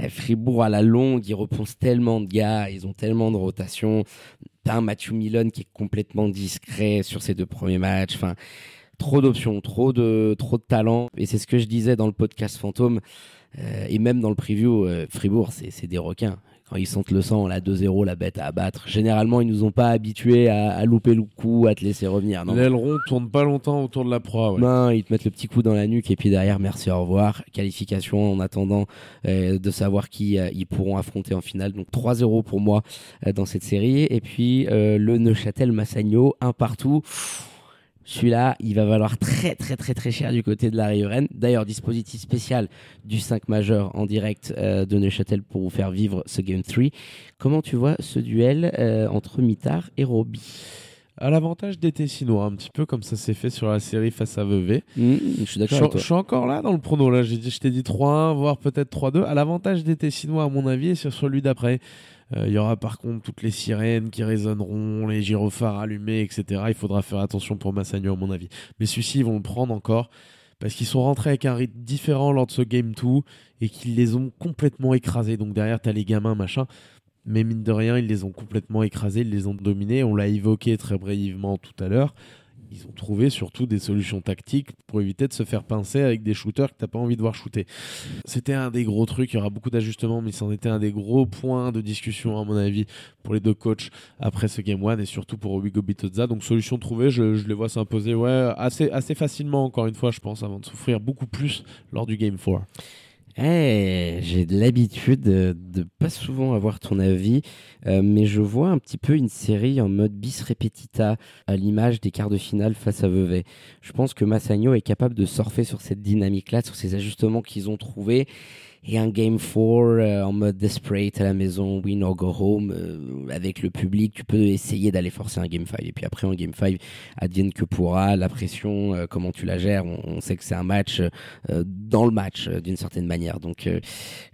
Speaker 1: euh, Fribourg à la longue, ils repensent tellement de gars, ils ont tellement de rotation. T'as un Matthew Milon qui est complètement discret sur ces deux premiers matchs. Enfin, trop d'options, trop de, trop de talent. Et c'est ce que je disais dans le podcast Fantôme euh, et même dans le preview. euh, Fribourg, c'est des requins. Quand ils sentent le sang, la 2-0, la bête à abattre. Généralement, ils nous ont pas habitués à, à louper le coup, à te laisser revenir.
Speaker 2: L'aileron tourne pas longtemps autour de la proie. ouais.
Speaker 1: non, ils te mettent le petit coup dans la nuque et puis derrière, merci, au revoir. Qualification en attendant euh, de savoir qui euh, ils pourront affronter en finale. Donc 3-0 pour moi euh, dans cette série. Et puis le Neuchâtel Massagno, un partout. Celui-là, il va valoir très très très très cher du côté de la Rennes. D'ailleurs, dispositif spécial du 5 majeur en direct euh, de Neuchâtel pour vous faire vivre ce Game 3. Comment tu vois ce duel euh, entre Mitard et Roby?
Speaker 2: À l'avantage des Tessinois, un petit peu comme ça s'est fait sur la série face à Vevey.
Speaker 1: Mmh, je suis d'accord.
Speaker 2: Je suis encore là dans le prono. Là, je t'ai dit 3-1, voire peut-être 3-2. À l'avantage des Tessinois, à mon avis, et sur celui d'après. Euh, il y aura par contre toutes les sirènes qui résonneront, les gyrophares allumés, etc. Il faudra faire attention pour Massagno, à mon avis. Mais celui-ci, ils vont le prendre encore parce qu'ils sont rentrés avec un rythme différent lors de ce Game 2 et qu'ils les ont complètement écrasés. Donc derrière, tu as les gamins, machin. Mais mine de rien, ils les ont complètement écrasés, ils les ont dominés. On l'a évoqué très brièvement tout à l'heure ils ont trouvé surtout des solutions tactiques pour éviter de se faire pincer avec des shooters que t'as pas envie de voir shooter. C'était un des gros trucs, il y aura beaucoup d'ajustements, mais c'en était un des gros points de discussion à mon avis pour les deux coachs après ce Game 1 et surtout pour Hugo Bitozza. Donc solution trouvée, je, je les vois s'imposer ouais, assez, assez facilement encore une fois je pense avant de souffrir beaucoup plus lors du Game 4.
Speaker 1: Eh, j'ai de l'habitude de, de, pas souvent avoir ton avis, euh, mais je vois un petit peu une série en mode bis repetita à l'image des quarts de finale face à Vevey. Je pense que Massagno est capable de surfer sur cette dynamique-là, sur ces ajustements qu'ils ont trouvés et un Game 4 euh, en mode desperate à la maison, win or go home, euh, avec le public, tu peux essayer d'aller forcer un Game 5. Et puis après, en Game 5, advienne que pourra, la pression, euh, comment tu la gères, on, sait que c'est un match dans le match, d'une certaine manière. Donc,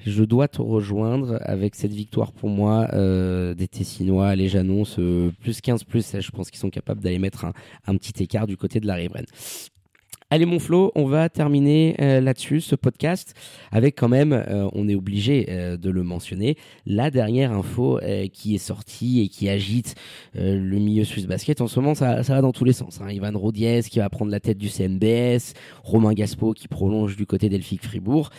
Speaker 1: je dois te rejoindre avec cette victoire pour moi des Tessinois, les j'annonce plus 15, plus je pense qu'ils sont capables d'aller mettre un, un, petit écart du côté de la Riveraine. Allez mon Flo, on va terminer euh, là-dessus ce podcast avec quand même, euh, on est obligé euh, de le mentionner, la dernière info qui est sortie et qui agite le milieu Swiss Basket. En ce moment, ça, ça va dans tous les sens. Hein. Ivan Rodiez qui va prendre la tête du CNBS, Romain Gaspo qui prolonge du côté d'Elphick Fribourg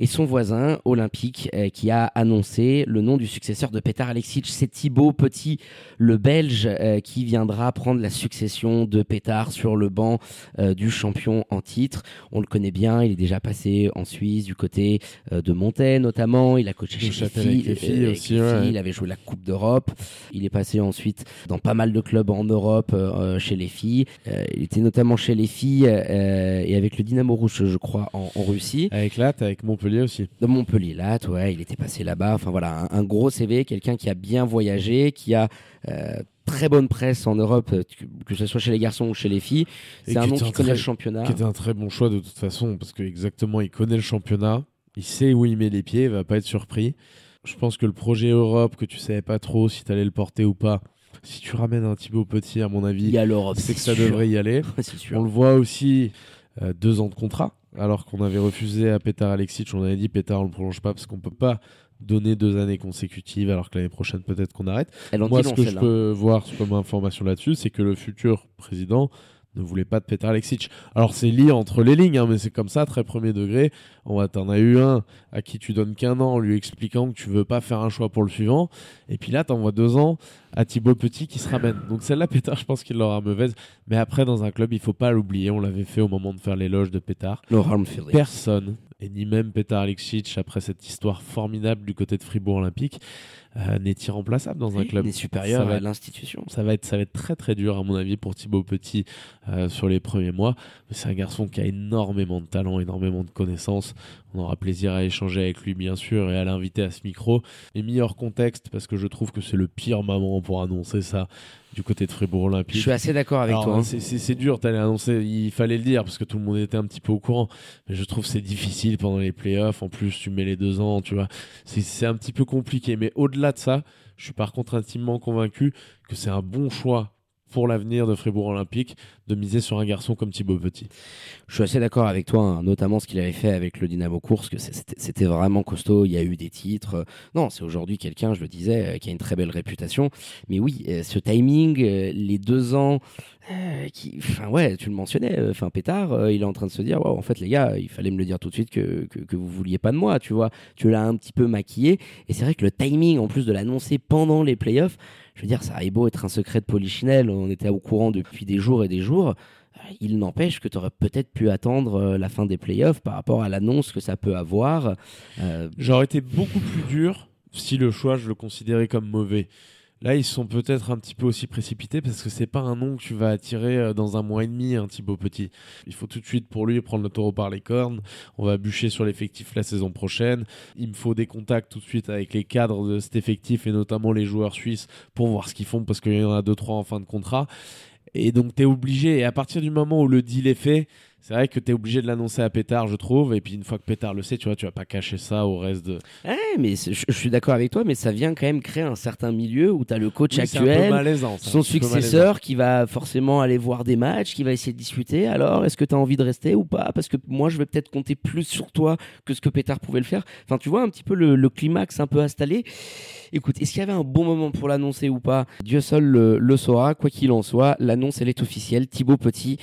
Speaker 1: et son voisin olympique qui a annoncé le nom du successeur de Petar Alexic. C'est Thibaut Petit, le Belge, qui viendra prendre la succession de Petar sur le banc du champion en titre. On le connaît bien, il est déjà passé en Suisse du côté euh, de Montaigne notamment. Il a coaché chez les filles, aussi. Il avait joué la Coupe d'Europe. Il est passé ensuite dans pas mal de clubs en Europe euh, chez les filles. Euh, il était notamment chez les filles et avec le Dynamo Rouge, je crois, en, Russie.
Speaker 2: Avec Lat, avec Montpellier aussi.
Speaker 1: De Montpellier, Lat, ouais, il était passé là-bas. Enfin voilà, un, un gros CV, quelqu'un qui a bien voyagé, qui a très bonne presse en Europe, euh, que ce soit chez les garçons ou chez les filles. C'est un nom qui connaît le championnat.
Speaker 2: Qui un très bon choix de toute façon, parce que exactement, il connaît le championnat, il sait où il met les pieds, il va pas être surpris. Je pense que le projet Europe, que tu savais pas trop si tu allais le porter ou pas, si tu ramènes un Thibaut Petit, à mon avis, c'est que ça devrait y aller. *laughs* On le voit aussi, euh, deux ans de contrat, alors qu'on avait refusé à Petar Alexic, on avait dit Petar on le prolonge pas parce qu'on peut pas donner deux années consécutives alors que l'année prochaine peut-être qu'on arrête. Moi, ce que je peux voir comme information là-dessus, c'est que le futur président ne voulait pas de Petar Alexic. Alors c'est lié entre les lignes, hein, mais c'est comme ça, très premier degré. On t'en as eu un à qui tu donnes qu'un an en lui expliquant que tu veux pas faire un choix pour le suivant. Et puis là, t'envoies deux ans à Thibaut Petit qui se ramène. Donc celle-là, Pétard, je pense qu'il l'aura mauvaise. Mais après, dans un club, il faut pas l'oublier. On l'avait fait au moment de faire l'éloge de Pétard. Personne, et ni même Petar Alexic, après cette histoire formidable du côté de Fribourg Olympique, euh, n'est irremplaçable dans un club.
Speaker 1: Il est supérieur à l'institution.
Speaker 2: Ça va être, ça va être très très dur à mon avis pour Thibaut Petit euh, sur les premiers mois. C'est un garçon qui a énormément de talent, énormément de connaissances. On aura plaisir à échanger avec lui bien sûr et à l'inviter à ce micro. Et meilleur contexte parce que je trouve que c'est le pire moment pour annoncer ça du côté de Fribourg Olympique. Je
Speaker 1: suis assez d'accord avec toi. Hein.
Speaker 2: C'est dur, t'allais annoncer, il fallait le dire parce que tout le monde était un petit peu au courant. Mais je trouve c'est difficile pendant les playoffs. En plus, tu mets les deux ans, tu vois. C'est un petit peu compliqué. Mais au-delà de ça, je suis par contre intimement convaincu que c'est un bon choix pour l'avenir de Fribourg Olympique de miser sur un garçon comme Thibaut Petit.
Speaker 1: Je suis assez d'accord avec toi, hein, notamment ce qu'il avait fait avec le Dynamo Course, que c'était vraiment costaud, il y a eu des titres. Non, c'est aujourd'hui quelqu'un, je le disais, euh, qui a une très belle réputation. Mais oui, euh, ce timing, euh, les deux ans, qui, enfin ouais, tu le mentionnais, enfin Pétard, il est en train de se dire, en fait les gars, il fallait me le dire tout de suite que, que, que vous vouliez pas de moi, tu vois. Tu l'as un petit peu maquillé, et c'est vrai que le timing, en plus de l'annoncer pendant les playoffs, je veux dire, ça a beau être un secret de Polichinelle, on était au courant depuis des jours et des jours. Euh, il n'empêche que tu aurais peut-être pu attendre euh, la fin des playoffs par rapport à l'annonce que ça peut avoir.
Speaker 2: Euh, J'aurais été beaucoup plus dur si le choix, je le considérais comme mauvais. Là, ils sont peut-être un petit peu aussi précipités parce que c'est pas un nom que tu vas attirer euh, dans un mois et demi, un Thibaut Petit. Il faut tout de suite pour lui prendre le taureau par les cornes. On va bûcher sur l'effectif la saison prochaine. Il me faut des contacts tout de suite avec les cadres de cet effectif et notamment les joueurs suisses pour voir ce qu'ils font parce qu'il y en a deux trois en fin de contrat. Et donc, tu es obligé. Et à partir du moment où le deal est fait, c'est vrai que tu es obligé de l'annoncer à Pétard, je trouve. Et puis une fois que Pétard le sait, tu vois, tu vas pas cacher ça au reste de.
Speaker 1: Ouais, mais je, je suis d'accord avec toi, mais ça vient quand même créer un certain milieu où tu as le coach
Speaker 2: Oui,
Speaker 1: actuel,
Speaker 2: malaisant, ça,
Speaker 1: son successeur qui va forcément aller voir des matchs, qui va essayer de discuter. Alors, est-ce que tu as envie de rester ou pas? Parce que moi, je vais peut-être compter plus sur toi que ce que Pétard pouvait le faire. Enfin, tu vois un petit peu le, le climax un peu installé. Écoute, est-ce qu'il y avait un bon moment pour l'annoncer ou pas? Dieu seul le, le saura. Quoi qu'il en soit, l'annonce, elle est officielle. Thibaut Petit,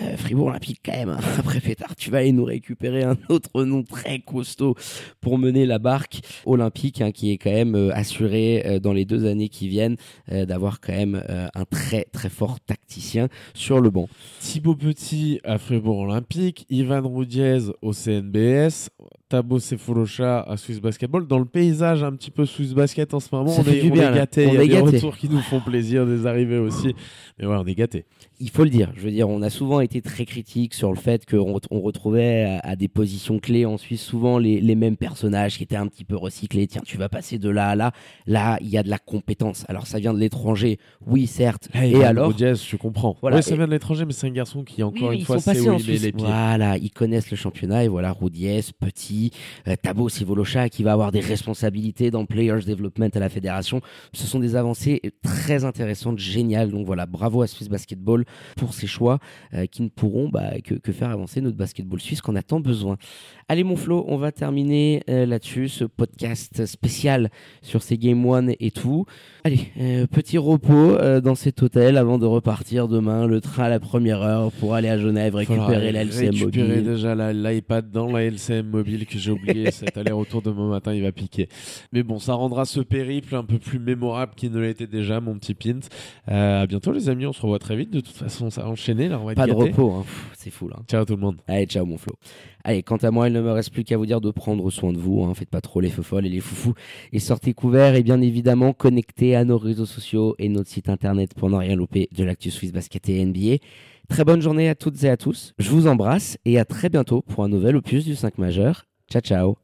Speaker 1: euh, Fribourg Olympique quand même. Hein. *laughs* Après Pétard, tu vas aller nous récupérer un *laughs* autre nom très costaud pour mener la barque olympique, hein, qui est quand même euh, assuré euh, dans les deux années qui viennent euh, d'avoir quand même euh, un très très fort tacticien sur le banc.
Speaker 2: Thibaut Petit à Fribourg Olympique, Ivan Roudiez au CNBS, Tabo Sefolocha à Swiss Basketball. Dans le paysage un petit peu Swiss Basket en ce moment,
Speaker 1: Ça
Speaker 2: on est,
Speaker 1: du
Speaker 2: on
Speaker 1: bien,
Speaker 2: est gâtés.
Speaker 1: On
Speaker 2: Il y a des
Speaker 1: gâtés.
Speaker 2: retours qui nous font plaisir, des arrivées aussi. Mais ouais, on est gâtés.
Speaker 1: il faut le dire. Je veux dire, on a souvent été très critique sur le fait qu'on on retrouvait à, à des positions clés en Suisse souvent les, les mêmes personnages qui étaient un petit peu recyclés. Tiens, tu vas passer de là à là. Là, il y a de la compétence. Alors, ça vient de l'étranger, oui, certes. et alors
Speaker 2: Roudiez, je comprends.
Speaker 1: Voilà,
Speaker 2: Ouais, ça
Speaker 1: et-
Speaker 2: vient de l'étranger, mais c'est un garçon qui, encore
Speaker 1: Oui,
Speaker 2: une fois, sait où il met les pieds.
Speaker 1: Voilà, ils connaissent le championnat et voilà Roudiez, Petit, euh, Tabo Sivolocha qui va avoir des responsabilités dans Players Development à la fédération. Ce sont des avancées très intéressantes, géniales. Donc voilà, bravo à Swiss Basketball pour ces choix euh, qui ne pourront bah, que, que faire avancer notre basketball suisse qu'on a tant besoin. Allez mon Flo, on va terminer euh, là-dessus ce podcast spécial sur ces Game One et tout. Allez, euh, petit repos euh, dans cet hôtel avant de repartir demain, le train à la première heure pour aller à Genève récupérer la LCM
Speaker 2: récupérer
Speaker 1: mobile.
Speaker 2: déjà la- l'iPad dans la LCM mobile que j'ai oublié. *laughs* Cet aller-retour demain matin, il va piquer. Mais bon, ça rendra ce périple un peu plus mémorable qu'il ne l'était déjà, mon petit Pint. À bientôt, les amis. On se revoit très vite. De toute façon, ça a enchaîné. Là, on va
Speaker 1: Pas de repos, hein. C'est fou là.
Speaker 2: Ciao tout le monde.
Speaker 1: Allez, ciao mon Flo. Allez, quant à moi, il ne me reste plus qu'à vous dire de prendre soin de vous. Hein. Faites pas trop les feux folles et les foufous. Et sortez couverts et bien évidemment connectés à nos réseaux sociaux et notre site internet pour ne rien louper de l'actu Swiss Basket et NBA. Très bonne journée à toutes et à tous. Je vous embrasse et à très bientôt pour un nouvel opus du 5 majeur. Ciao, ciao.